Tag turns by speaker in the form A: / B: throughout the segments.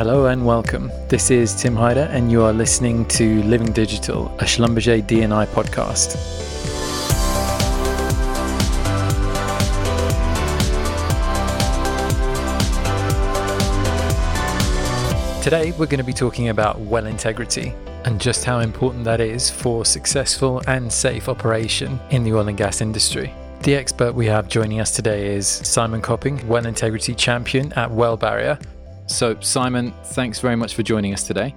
A: Hello and welcome. This is Tim Hyder, and you are listening to Living Digital, a Schlumberger DNI podcast. Today, we're going to be talking about well integrity and just how important that is for successful and safe operation in the oil and gas industry. The expert we have joining us today is Simon Copping, Well Integrity Champion at Well Barrier. So, Simon, thanks very much for joining us today.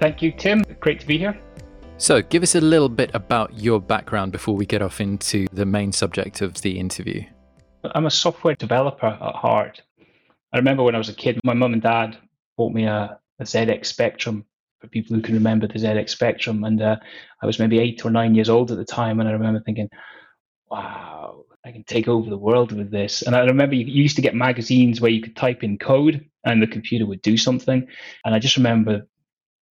B: Thank you, Tim. Great to be here.
A: So, give us a little bit about your background before we get off into the main subject of the interview.
B: I'm a software developer at heart. I remember when I was a kid, my mum and dad bought me a, a ZX Spectrum for people who can remember the ZX Spectrum. And uh, I was maybe eight or nine years old at the time. And I remember thinking, wow, I can take over the world with this. And I remember you, used to get magazines where you could type in code and the computer would do something. And I just remember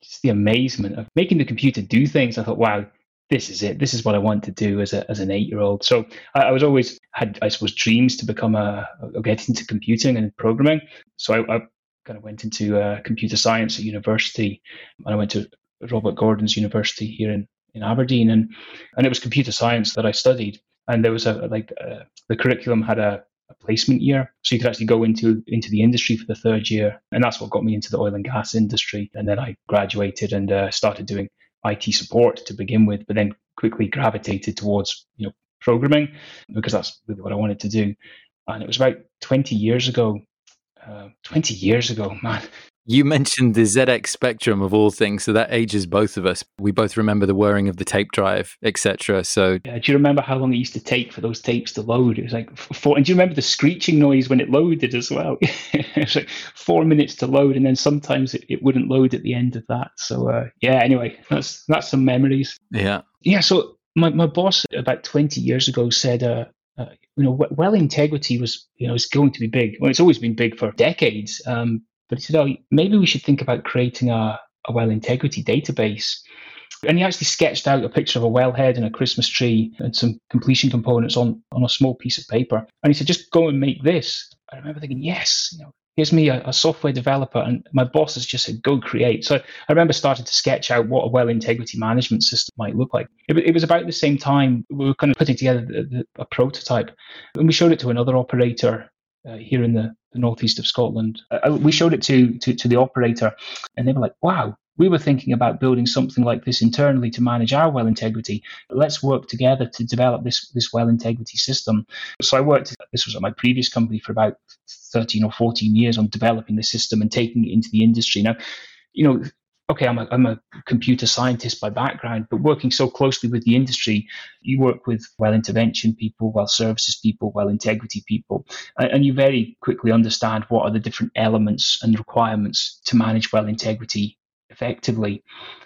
B: just the amazement of making the computer do things. I thought, wow, this is it. This is what I want to do as a as an eight year old. So I, I, was always had I suppose dreams to become a get into computing and programming. So I, I kind of went into uh, computer science at university, and I went to Robert Gordon's University here in, in Aberdeen, and and it was computer science that I studied. And there was a like uh, the curriculum had a, a placement year, so you could actually go into into the industry for the third year, and that's what got me into the oil and gas industry. And then I graduated and uh, started doing IT support to begin with, but then quickly gravitated towards you know programming because that's really what I wanted to do. And it was about 20 years ago uh, 20 years ago, man.
A: You mentioned the ZX Spectrum of all things, so that ages both of us. We both remember the whirring of the tape drive, etc. So,
B: yeah, do you remember how long it used to take for those tapes to load? It was like four. And do you remember the screeching noise when it loaded as well? it was like four minutes to load, and then sometimes it, it wouldn't load at the end of that. So, uh, yeah. Anyway, that's that's some memories.
A: Yeah.
B: Yeah. So my my boss about 20 years ago said, uh, uh, you know, well integrity was, you know, is going to be big. Well, it's always been big for decades. Um, but he said, oh, maybe we should think about creating a, a well integrity database. And he actually sketched out a picture of a wellhead and a Christmas tree and some completion components on, on a small piece of paper. And he said, just go and make this. I remember thinking, yes, you know, here's me, a, a, software developer, and my boss has just said, go create. So I remember starting to sketch out what a well integrity management system might look like. It, it was about the same time we were kind of putting together the, the, a prototype, and we showed it to another operator uh, here in the, the northeast of Scotland. Uh, we showed it to, to to the operator, and they were like, wow. We were thinking about building something like this internally to manage our well integrity. Let's work together to develop this this well integrity system. So I worked. This was at my previous company for about 13 or 14 years on developing the system and taking it into the industry. Now, you know, okay, I'm a, I'm a computer scientist by background, but working so closely with the industry, you work with well intervention people, well services people, well integrity people, and, you very quickly understand what are the different elements and requirements to manage well integrity effectively.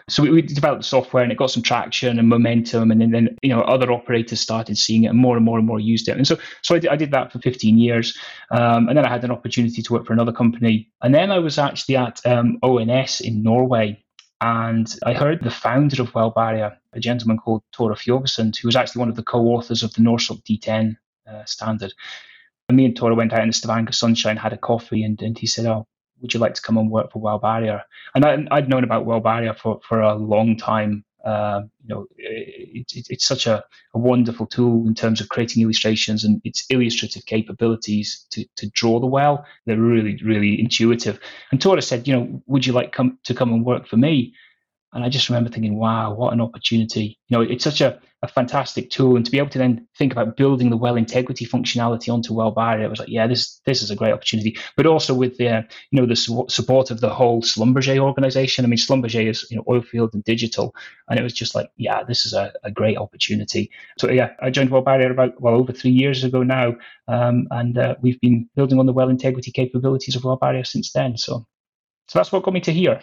B: So we, we, developed the software and it got some traction and momentum, and then, then, you know other operators started seeing it, and more and more and more used it. And so so I did, I did that for 15 years, um, and then I had an opportunity to work for another company, and then I was actually at um, ONS in Norway. And I heard the founder of Well Barrier, a gentleman called Tore Fjovesund, who was actually one of the co-authors of the NORSOK D10 uh, standard. And me and Tore went out in the Stavanger sunshine, had a coffee, and, and he said, "Oh, would you like to come and work for Well Barrier? And I, would known about Well Barrier for, for a long time. Uh, you know, it, it, it's such a, a, wonderful tool in terms of creating illustrations and its illustrative capabilities to, to draw the well. They're really, really intuitive. And Tore said, you know, would you like come to come and work for me? And I just remember thinking, wow, what an opportunity. You know, it's such a, a fantastic tool. And to be able to then think about building the well integrity functionality onto well barrier, it was like, yeah, this this is a great opportunity. But also with the, you know, the su- support of the whole Schlumberger organization. I mean, Schlumberger is, you know, oil field and digital. And it was just like, yeah, this is a, a great opportunity. So yeah, I joined well barrier about, well, over three years ago now. Um, and uh, we've been building on the well integrity capabilities of well barrier since then. So, so that's what got me to here.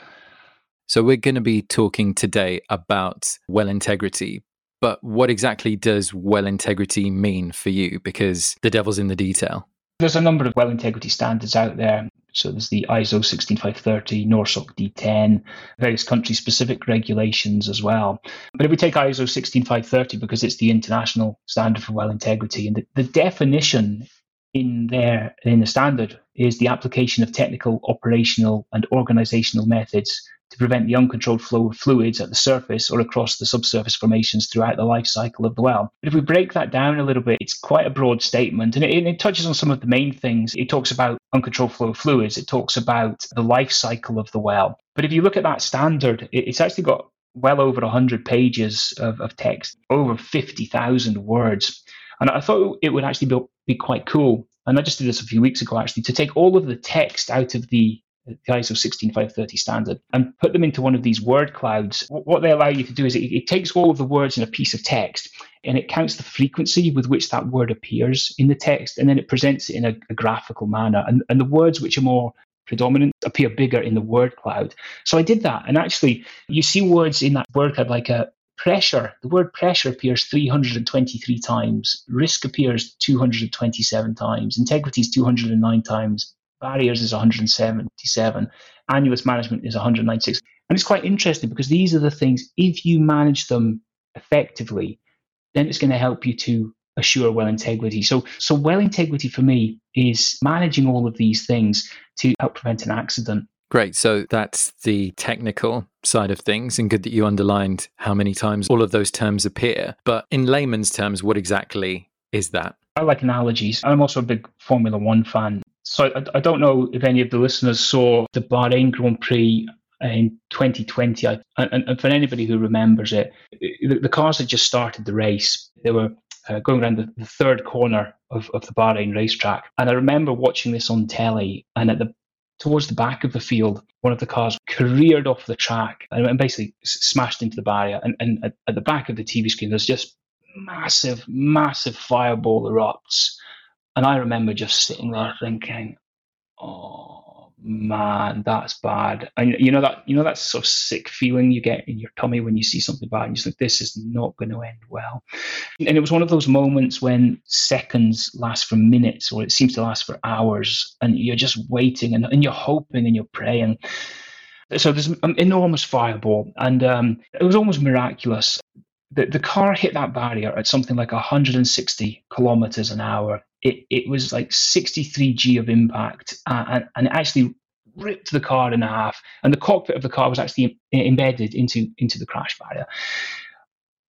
A: So, we're going to be talking today about well integrity. But what exactly does well integrity mean for you? Because the devil's in the detail.
B: There's a number of well integrity standards out there. So there's the ISO 16530, NORSOK D10, various country specific regulations as well. But if we take ISO 16530, because it's the international standard for well integrity, and the, the definition in there in the standard is the application of technical, operational, and organizational methods to prevent the uncontrolled flow of fluids at the surface or across the subsurface formations throughout the life cycle of the well. But if we break that down a little bit, it's quite a broad statement and it, it, touches on some of the main things. It talks about uncontrolled flow of fluids, it talks about the life cycle of the well. But if you look at that standard, it, it's actually got well over 100 pages of, of text, over 50,000 words. And I thought it would actually be, be quite cool. And I just did this a few weeks ago, actually, to take all of the text out of the the ISO 16530 standard and put them into one of these word clouds. What they allow you to do is it, it, takes all of the words in a piece of text and it counts the frequency with which that word appears in the text and then it presents it in a, a graphical manner. And, and the words which are more predominant appear bigger in the word cloud. So I did that. And actually, you see words in that word cloud like a pressure. The word pressure appears 323 times, risk appears 227 times, integrity is 209 times, barriers is 177, annulus management is 196. And it's quite interesting because these are the things, if you manage them effectively, then it's going to help you to assure well integrity. So, so well integrity for me is managing all of these things to help prevent an accident.
A: Great. So that's the technical side of things, and good that you underlined how many times all of those terms appear. But in layman's terms, what exactly is that?
B: I like analogies. I'm also a big Formula One fan. So I, I don't know if any of the listeners saw the Bahrain Grand Prix in 2020. I, and, and, for anybody who remembers it, the, the, cars had just started the race. They were uh, going around the, the, third corner of, of the Bahrain racetrack. And I remember watching this on telly, and at the towards the back of the field, one of the cars careered off the track and, basically smashed into the barrier. And, and at, at the back of the TV screen, there's just massive, massive fireball erupts and I remember just sitting there thinking, "Oh man, that's bad." And you know that you know that sort of sick feeling you get in your tummy when you see something bad, and you think this is not going to end well. And it was one of those moments when seconds last for minutes, or it seems to last for hours, and you're just waiting and, and you're hoping and you're praying. So there's an enormous fireball, and um, it was almost miraculous the, the car hit that barrier at something like 160 kilometers an hour it, it was like 63 G of impact uh, and, and it actually ripped the car in half. And the cockpit of the car was actually embedded into, into the crash barrier.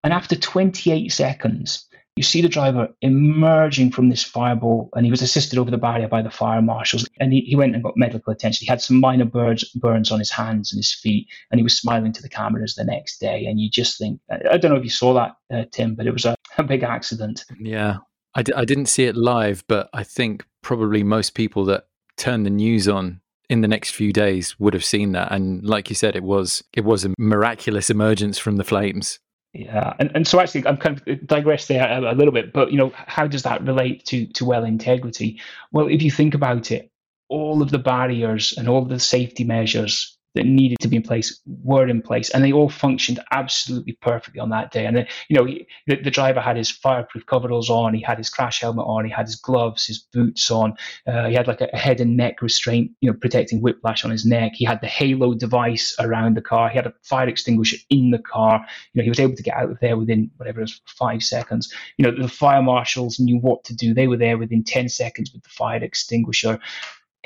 B: And after 28 seconds, you see the driver emerging from this fireball, and he was assisted over the barrier by the fire marshals. And he, he went and got medical attention. He had some minor burns, burns on his hands and his feet, and he was smiling to the cameras the next day. And you just think, I don't know if you saw that, uh, Tim, but it was a, a big accident.
A: Yeah, I d- I didn't see it live, but I think probably most people that turn the news on in the next few days would have seen that. And like you said, it was it was a miraculous emergence from the flames.
B: Yeah, and, and so actually, I'm kind of uh, digress there a, a little bit, but you know, how does that relate to to well integrity? Well, if you think about it, all of the barriers and all of the safety measures that needed to be in place were in place, and they all functioned absolutely perfectly on that day. And then, you know, he, the, the, driver had his fireproof coveralls on, he had his crash helmet on, he had his gloves, his boots on, uh, he had like a, a, head and neck restraint, you know, protecting whiplash on his neck. He had the halo device around the car. He had a fire extinguisher in the car. You know, he was able to get out of there within whatever it was, five seconds. You know, the fire marshals knew what to do. They were there within 10 seconds with the fire extinguisher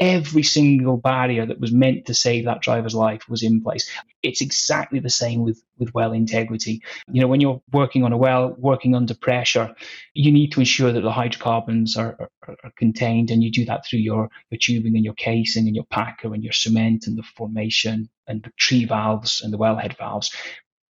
B: every single barrier that was meant to save that driver's life was in place. It's exactly the same with, with well integrity. You know, when you're working on a well, working under pressure, you need to ensure that the hydrocarbons are, are, are contained, and you do that through your, your tubing and your casing and your packer and your cement and the formation and the tree valves and the wellhead valves.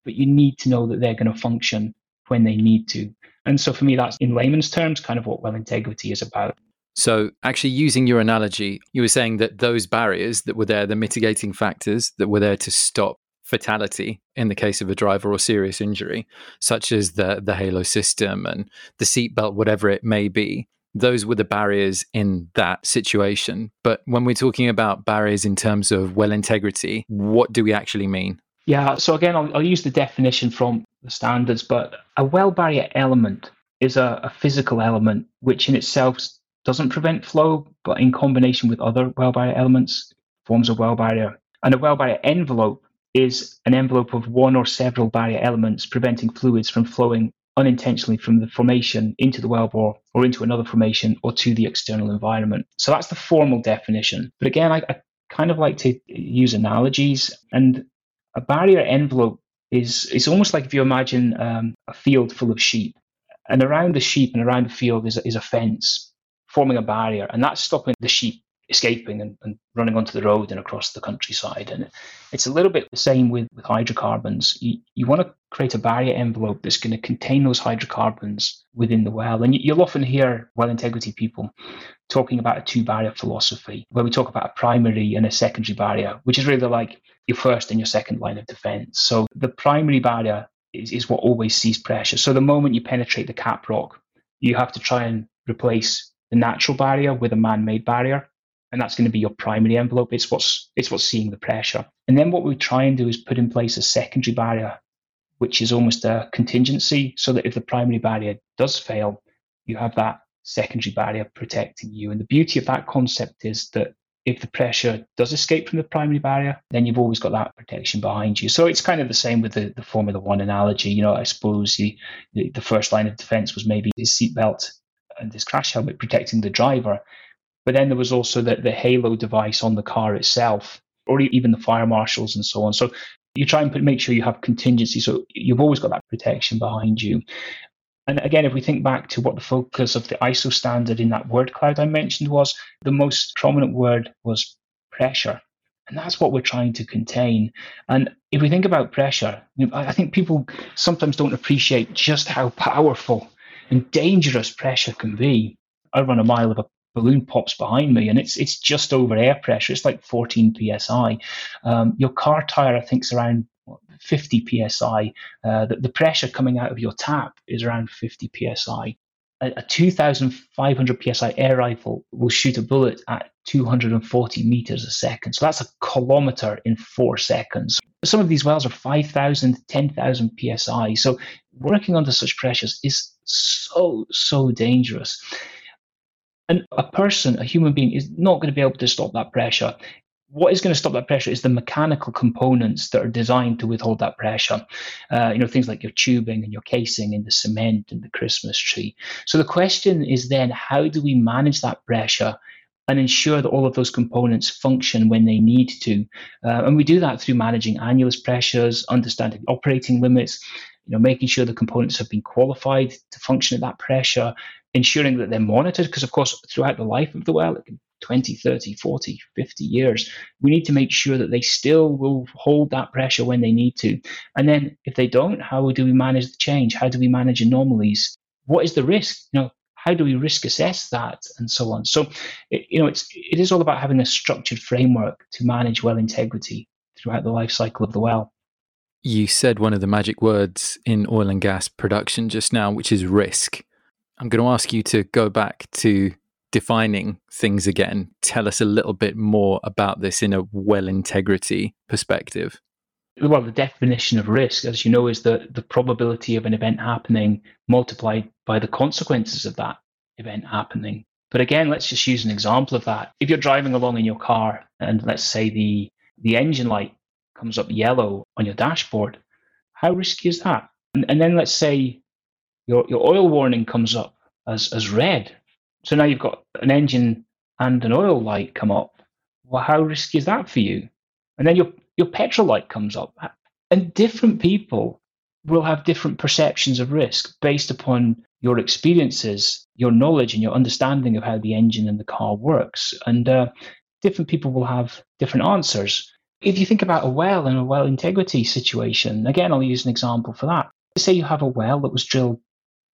B: But you need to know that they're going to function when they need to. And so for me, that's in layman's terms kind of what well integrity is about.
A: So, actually, using your analogy, you were saying that those barriers that were there, the mitigating factors that were there to stop fatality in the case of a driver or serious injury, such as the the halo system and the seatbelt, whatever it may be, those were the barriers in that situation. But when we're talking about barriers in terms of well integrity, what do we actually mean?
B: Yeah, so again, I'll, I'll use the definition from the standards, but a well barrier element is a, a physical element which in itself doesn't prevent flow, but in combination with other well barrier elements, forms a well barrier. And a well barrier envelope is an envelope of one or several barrier elements preventing fluids from flowing unintentionally from the formation into the wellbore or into another formation or to the external environment. So that's the formal definition. But again, I, I kind of like to use analogies, and a barrier envelope is is almost like if you imagine um, a field full of sheep, and around the sheep and around the field is, is a fence forming a barrier, and that's stopping the sheep escaping and, and, running onto the road and across the countryside. And it's a little bit the same with, with hydrocarbons. You, you want to create a barrier envelope that's going to contain those hydrocarbons within the well. And you'll often hear well integrity people talking about a two barrier philosophy, where we talk about a primary and a secondary barrier, which is really like your first and your second line of defense. So the primary barrier is, is what always sees pressure. So the moment you penetrate the cap rock, you have to try and replace the natural barrier with a man made barrier and that's going to be your primary envelope. It's what's it's what's seeing the pressure. And then what we try and do is put in place a secondary barrier, which is almost a contingency, so that if the primary barrier does fail, you have that secondary barrier protecting you. And the beauty of that concept is that if the pressure does escape from the primary barrier, then you've always got that protection behind you. So it's kind of the same with the, the Formula One analogy. You know, I suppose the, the, the first line of defense was maybe his seatbelt and his crash helmet protecting the driver. But then there was also the, the Halo device on the car itself, or even the fire marshals and so on. So you try and put, make sure you have contingency. So you've always got that protection behind you. And again, if we think back to what the focus of the ISO standard in that word cloud I mentioned was, the most prominent word was pressure. And that's what we're trying to contain. And if we think about pressure, I think people sometimes don't appreciate just how powerful and dangerous pressure can be. I run a mile of a balloon pops behind me and it's it's just over air pressure. It's like 14 psi. Um, your car tire, I think, is around 50 psi. Uh, the, the, pressure coming out of your tap is around 50 psi. A, a 2,500 psi air rifle will shoot a bullet at 240 meters a second. So that's a kilometer in four seconds. Some of these wells are 5,000, 10,000 psi. So working under such pressures is so, so dangerous. And a person, a human being, is not going to be able to stop that pressure. What is going to stop that pressure is the mechanical components that are designed to withhold that pressure. Uh, you know, things like your tubing and your casing and the cement and the Christmas tree. So the question is then, how do we manage that pressure and ensure that all of those components function when they need to. Uh, and we do that through managing annulus pressures, understanding operating limits, you know, making sure the components have been qualified to function at that pressure, ensuring that they're monitored, because of course, throughout the life of the well, it can 20, 30, 40, 50 years, we need to make sure that they still will hold that pressure when they need to. And then if they don't, how do we manage the change? How do we manage anomalies? What is the risk? You know, how do we risk assess that and so on? So, it, you know, it's it is all about having a structured framework to manage well integrity throughout the life cycle of the well.
A: You said one of the magic words in oil and gas production just now, which is risk. I'm going to ask you to go back to defining things again. Tell us a little bit more about this in a well integrity perspective.
B: Well, the definition of risk, as you know, is the, the probability of an event happening multiplied by the consequences of that event happening. But again, let's just use an example of that. If you're driving along in your car and let's say the, the engine light comes up yellow on your dashboard, how risky is that? And, and then let's say your, your oil warning comes up as, as red. So now you've got an engine and an oil light come up. Well, how risky is that for you? And then your, your petrol light comes up. And different people will have different perceptions of risk based upon your experiences, your knowledge, and your understanding of how the engine and the car works. And uh, different people will have different answers. If you think about a well and a well integrity situation, again, I'll use an example for that. Say you have a well that was drilled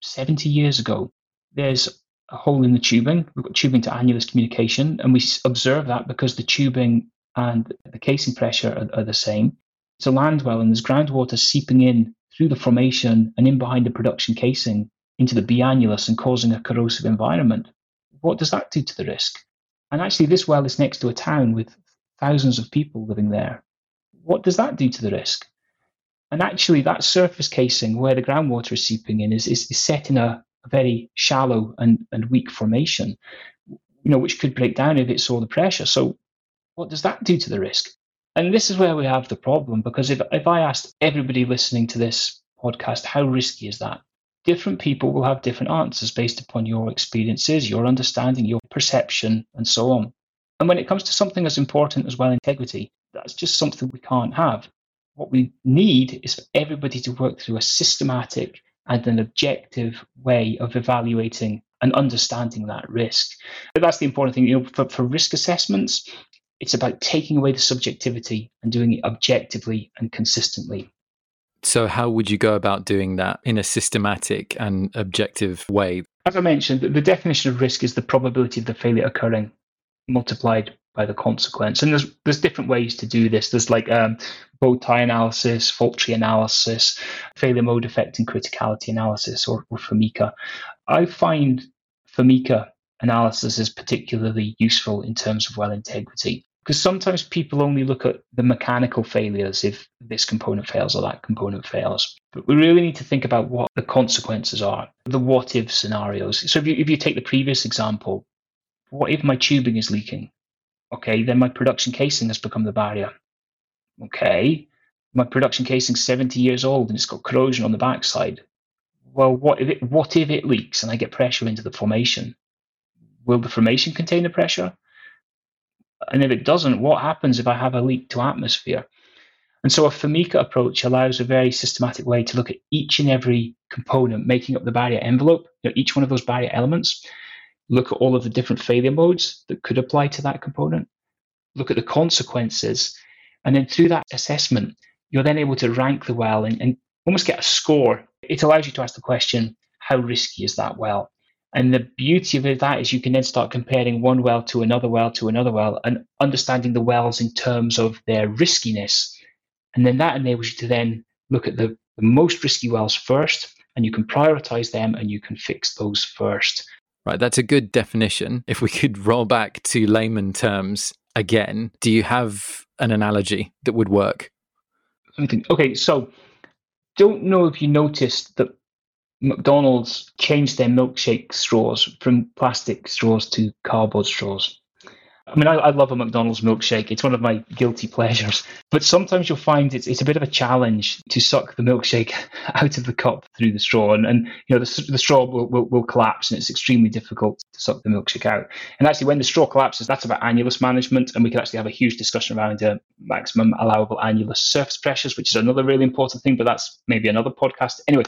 B: 70 years ago. There's a hole in the tubing. We've got tubing to annulus communication, and we observe that because the tubing and the casing pressure are, are the same. It's a land well, and there's groundwater seeping in through the formation and in behind the production casing into the B annulus and causing a corrosive environment. What does that do to the risk? And actually, this well is next to a town with thousands of people living there. What does that do to the risk? And actually, that surface casing where the groundwater is seeping in is, is, set in a, a, very shallow and, and weak formation, you know, which could break down if it saw the pressure. So, what does that do to the risk? And this is where we have the problem because if, if I asked everybody listening to this podcast, how risky is that? different people will have different answers based upon your experiences, your understanding, your perception, and so on. And when it comes to something as important as well integrity, that's just something we can't have. What we need is for everybody to work through a systematic and an objective way of evaluating and understanding that risk. But that's the important thing. You know, for, for risk assessments, it's about taking away the subjectivity and doing it objectively and consistently.
A: So, how would you go about doing that in a systematic and objective way?
B: As I mentioned, the definition of risk is the probability of the failure occurring multiplied by the consequence. And there's there's different ways to do this. There's like um, bow tie analysis, fault tree analysis, failure mode effect and criticality analysis, or, or FMECA. I find FMECA analysis is particularly useful in terms of well integrity because sometimes people only look at the mechanical failures if this component fails or that component fails. But we really need to think about what the consequences are, the what if scenarios. So if you, if you take the previous example, what if my tubing is leaking? Okay, then my production casing has become the barrier. Okay, my production casing is 70 years old and it's got corrosion on the backside. Well, what if it, what if it leaks and I get pressure into the formation? Will the formation contain the pressure? And if it doesn't, what happens if I have a leak to atmosphere? And so a FMECA approach allows a very systematic way to look at each and every component making up the barrier envelope, you know, each one of those barrier elements, look at all of the different failure modes that could apply to that component, look at the consequences, and then through that assessment, you're then able to rank the well and, and almost get a score. It allows you to ask the question, how risky is that well? And the beauty of that is you can then start comparing one well to another well to another well and understanding the wells in terms of their riskiness. And then that enables you to then look at the, the most risky wells first and you can prioritize them and you can fix those first.
A: Right, that's a good definition. If we could roll back to layman terms again, do you have an analogy that would work?
B: Okay, so don't know if you noticed that McDonald's changed their milkshake straws from plastic straws to cardboard straws. I mean, I, I, love a McDonald's milkshake. It's one of my guilty pleasures. But sometimes you'll find it's, it's a bit of a challenge to suck the milkshake out of the cup through the straw. And, and you know, the, the straw will, will, will, collapse and it's extremely difficult to suck the milkshake out. And actually, when the straw collapses, that's about annulus management. And we can actually have a huge discussion around uh, maximum allowable annulus surface pressures, which is another really important thing, but that's maybe another podcast. Anyway,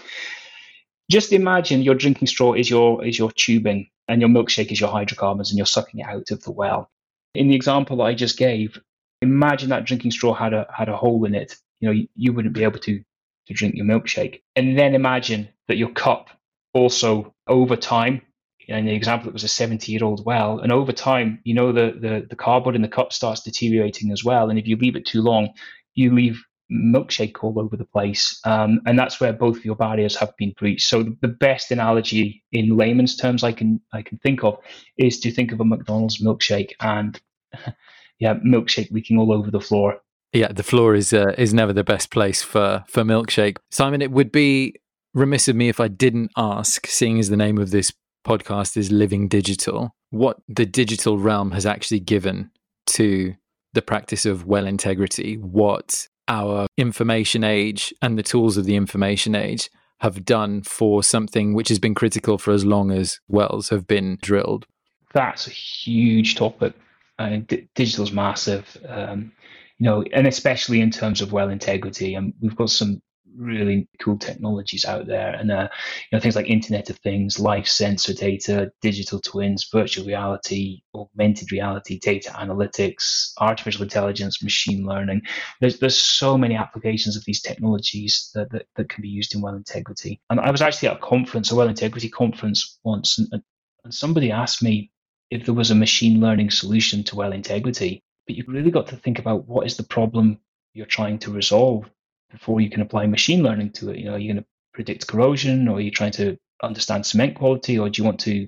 B: just imagine your drinking straw is your is your tubing and your milkshake is your hydrocarbons and you're sucking it out of the well in the example that I just gave, imagine that drinking straw had a had a hole in it. You know, you, you wouldn't be able to to drink your milkshake. And then imagine that your cup also over time, in the example it was a 70 year old well, and over time, you know, the, the the cardboard in the cup starts deteriorating as well. And if you leave it too long, you leave milkshake all over the place. Um, and that's where both your barriers have been breached. So the, the best analogy in layman's terms I can I can think of is to think of a McDonald's milkshake and yeah, milkshake leaking all over the floor.
A: Yeah, the floor is uh, is never the best place for for milkshake. Simon, it would be remiss of me if I didn't ask, seeing as the name of this podcast is Living Digital, what the digital realm has actually given to the practice of well integrity, what our information age and the tools of the information age have done for something which has been critical for as long as wells have been drilled?
B: That's a huge topic. Uh, d- digital's massive, um, you know, and especially in terms of well integrity. And we've got some really cool technologies out there, and uh, you know things like Internet of Things, life sensor data, digital twins, virtual reality, augmented reality, data analytics, artificial intelligence, machine learning. There's there's so many applications of these technologies that, that, that can be used in well integrity. And I was actually at a conference, a well integrity conference once, and, and somebody asked me if there was a machine learning solution to well integrity. But you've really got to think about what is the problem you're trying to resolve before you can apply machine learning to it. You know, are you're going to predict corrosion, or are you trying to understand cement quality, or do you want to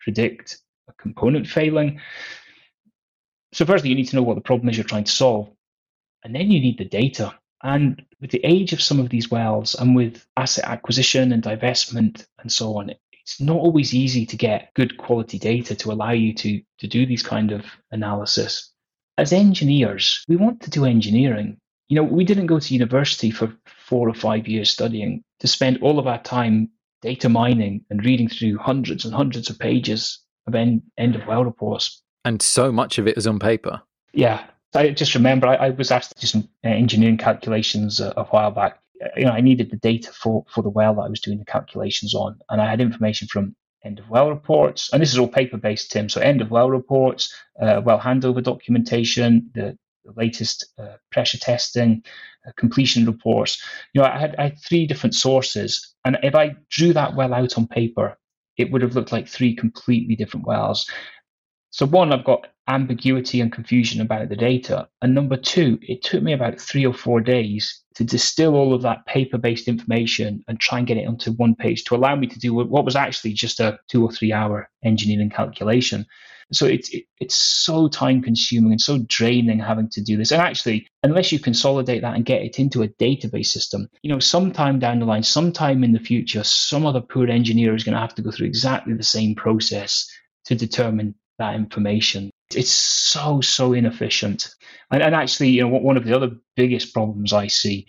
B: predict a component failing? So, firstly, you need to know what the problem is you're trying to solve, and then you need the data. And with the age of some of these wells, and with asset acquisition and divestment and so on, it's not always easy to get good quality data to allow you to, to do these kind of analysis. As engineers, we want to do engineering, you know, we didn't go to university for four or five years studying to spend all of our time data mining and reading through hundreds and hundreds of pages of end, end of well reports.
A: And so much of it is on paper.
B: Yeah. I just remember I, I was asked to do some uh, engineering calculations a, a while back. You know, I needed the data for, for the well that I was doing the calculations on, and I had information from end of well reports, and this is all paper based, Tim. So end of well reports, uh, well handover documentation, the, the latest uh, pressure testing, uh, completion reports. You know, I had, I had three different sources, and if I drew that well out on paper, it would have looked like three completely different wells. So one, I've got ambiguity and confusion about the data. And number two, it took me about three or four days to distill all of that paper-based information and try and get it onto one page to allow me to do what was actually just a two or three hour engineering calculation. So it's it, it's so time consuming and so draining having to do this. And actually, unless you consolidate that and get it into a database system, you know, sometime down the line, sometime in the future, some other poor engineer is going to have to go through exactly the same process to determine that information. It's so, so inefficient. And, and actually, you know, one of the other biggest problems I see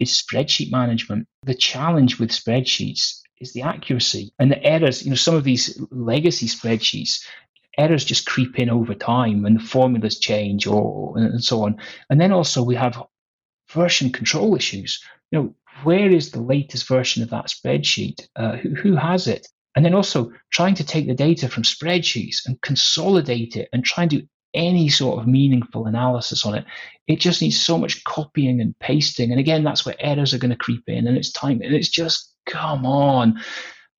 B: is spreadsheet management. The challenge with spreadsheets is the accuracy and the errors. You know, some of these legacy spreadsheets, errors just creep in over time and the formulas change or and so on. And then also we have version control issues. You know, where is the latest version of that spreadsheet? Uh, who, who has it? And then also trying to take the data from spreadsheets and consolidate it and try and do any sort of meaningful analysis on it. It just needs so much copying and pasting. And again, that's where errors are going to creep in and it's time. And it's just, come on.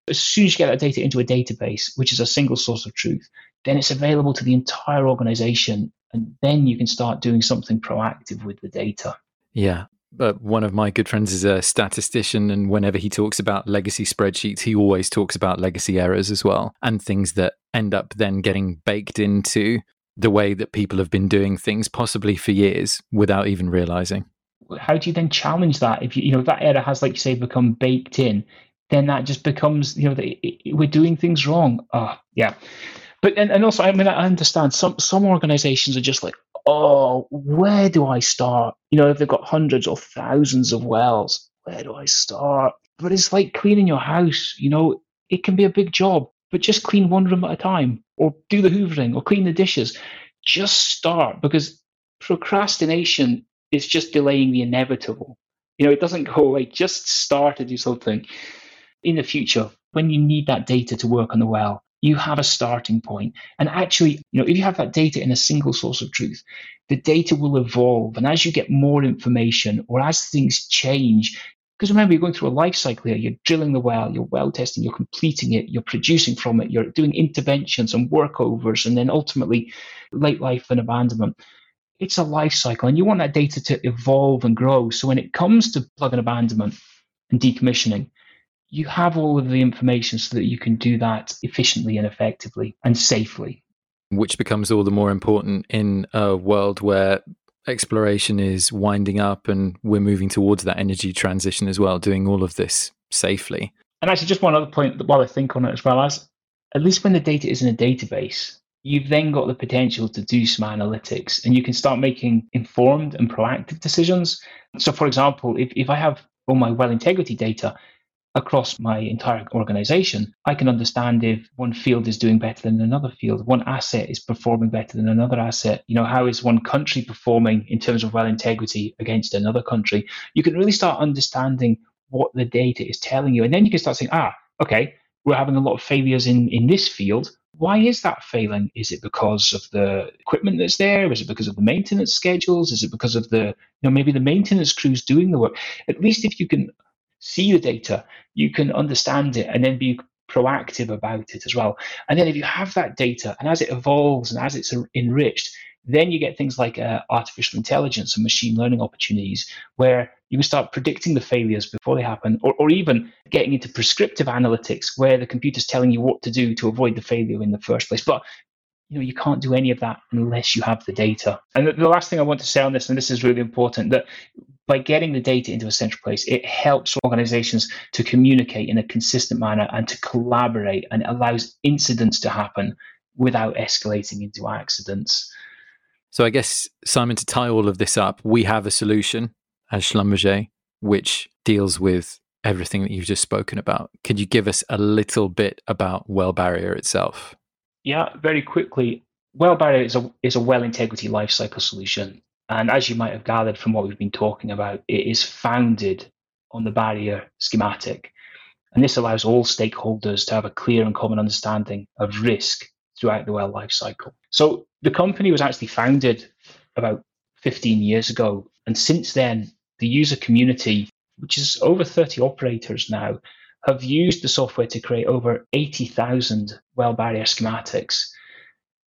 B: As soon as you get that data into a database, which is a single source of truth, then it's available to the entire organization. And then you can start doing something proactive with the data.
A: Yeah uh, one of my good friends is a statistician, and whenever he talks about legacy spreadsheets, he always talks about legacy errors as well and things that end up then getting baked into the way that people have been doing things, possibly for years, without even realizing.
B: How do you then challenge that? If you, you know that error has, like you say, become baked in, then that just becomes you know the, it, we're doing things wrong. Oh, yeah. But and, and also, I mean, I understand some some organizations are just like, oh, where do I start? You know, if they've got hundreds or thousands of wells, where do I start? But it's like cleaning your house, you know, it can be a big job, but just clean one room at a time, or do the hoovering, or clean the dishes. Just start because procrastination is just delaying the inevitable. You know, it doesn't go away. Just start to do something in the future when you need that data to work on the well you have a starting point. And actually, you know, if you have that data in a single source of truth, the data will evolve. And as you get more information or as things change, because remember, you're going through a life cycle here. You're drilling the well, you're well testing, you're completing it, you're producing from it, you're doing interventions and workovers, and then ultimately late life and abandonment. It's a life cycle, and you want that data to evolve and grow. So when it comes to plug and abandonment and decommissioning, you have all of the information so that you can do that efficiently and effectively and safely.
A: Which becomes all the more important in a world where exploration is winding up and we're moving towards that energy transition as well, doing all of this safely.
B: And actually, just one other point while I think on it as well as at least when the data is in a database, you've then got the potential to do some analytics and you can start making informed and proactive decisions. So, for example, if, if I have all my well integrity data, across my entire organization, I can understand if one field is doing better than another field, one asset is performing better than another asset. You know, how is one country performing in terms of well integrity against another country? You can really start understanding what the data is telling you. And then you can start saying, ah, okay, we're having a lot of failures in, in this field. Why is that failing? Is it because of the equipment that's there? Is it because of the maintenance schedules? Is it because of the, you know, maybe the maintenance crews doing the work? At least if you can see the data, you can understand it and then be proactive about it as well. And then if you have that data and as it evolves and as it's enriched, then you get things like uh, artificial intelligence and machine learning opportunities where you can start predicting the failures before they happen, or, or even getting into prescriptive analytics where the computer's telling you what to do to avoid the failure in the first place. But you know you can't do any of that unless you have the data. And the, last thing I want to say on this, and this is really important, that by getting the data into a central place, it helps organizations to communicate in a consistent manner and to collaborate and allows incidents to happen without escalating into accidents.
A: So I guess, Simon, to tie all of this up, we have a solution as Schlumberger, which deals with everything that you've just spoken about. Could you give us a little bit about well barrier itself?
B: Yeah, very quickly. Well barrier is a is a well integrity lifecycle solution. And as you might have gathered from what we've been talking about, it is founded on the barrier schematic. And this allows all stakeholders to have a clear and common understanding of risk throughout the well life cycle. So the company was actually founded about 15 years ago. And since then, the user community, which is over 30 operators now, have used the software to create over 80,000 well barrier schematics.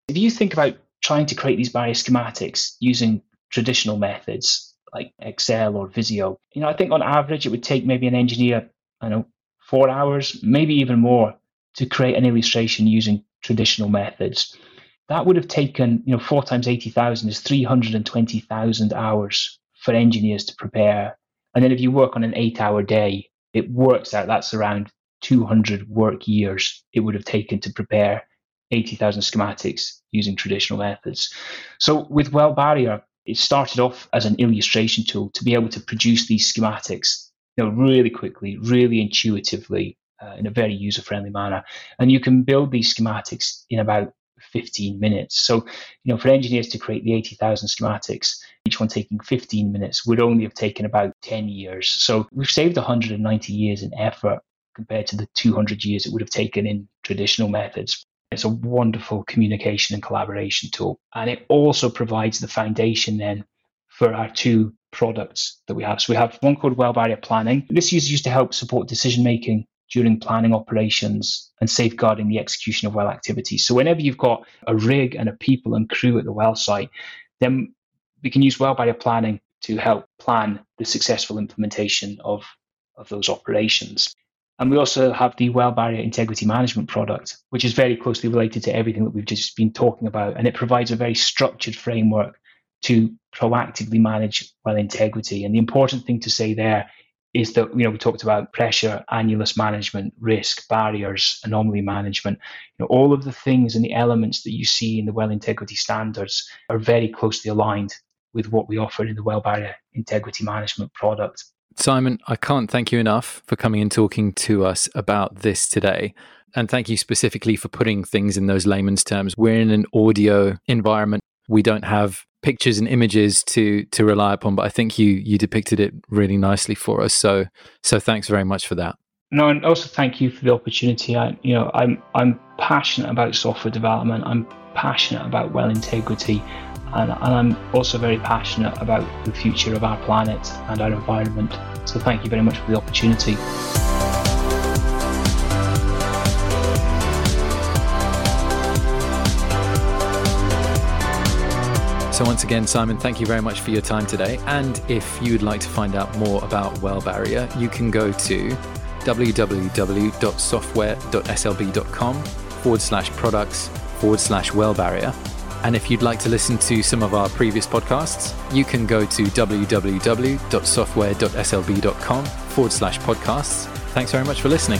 B: If you think about trying to create these barrier schematics using traditional methods like Excel or Visio, you know, I think on average it would take maybe an engineer, I know, four hours, maybe even more, to create an illustration using traditional methods. That would have taken, you know, four times 80,000 is 320,000 hours for engineers to prepare. And then if you work on an eight hour day, it works out that's around 200 work years it would have taken to prepare 80,000 schematics using traditional methods. So with Well Barrier, it started off as an illustration tool to be able to produce these schematics you know, really quickly, really intuitively, uh, in a very user friendly manner. And you can build these schematics in about 15 minutes. So, you know, for engineers to create the 80,000 schematics, each one taking 15 minutes, would only have taken about 10 years. So we've saved 190 years in effort compared to the 200 years it would have taken in traditional methods. It's a wonderful communication and collaboration tool. And it also provides the foundation then for our two products that we have. So we have one called Well Barrier Planning. This is used to help support decision making during planning operations and safeguarding the execution of well activities. So whenever you've got a rig and a people and crew at the well site, then we can use well barrier planning to help plan the successful implementation of, of those operations. And we also have the well barrier integrity management product, which is very closely related to everything that we've just been talking about. And it provides a very structured framework to proactively manage well integrity. And the important thing to say there is that you know we talked about pressure, annulus management, risk, barriers, anomaly management. You know, all of the things and the elements that you see in the well integrity standards are very closely aligned with what we offer in the well barrier integrity management product.
A: Simon, I can't thank you enough for coming and talking to us about this today. And thank you specifically for putting things in those layman's terms. We're in an audio environment. We don't have pictures and images to to rely upon, but I think you you depicted it really nicely for us. So so thanks very much for that.
B: No, and also thank you for the opportunity. I, you know, I'm I'm passionate about software development. I'm passionate about well integrity, and, and I'm also very passionate about the future of our planet and our environment. So thank you very much for the opportunity.
A: So, once again, Simon, thank you very much for your time today. And if you'd like to find out more about Well Barrier, you can go to www.software.slb.com forward slash products forward slash Well Barrier. And if you'd like to listen to some of our previous podcasts, you can go to www.software.slb.com forward slash podcasts. Thanks very much for listening.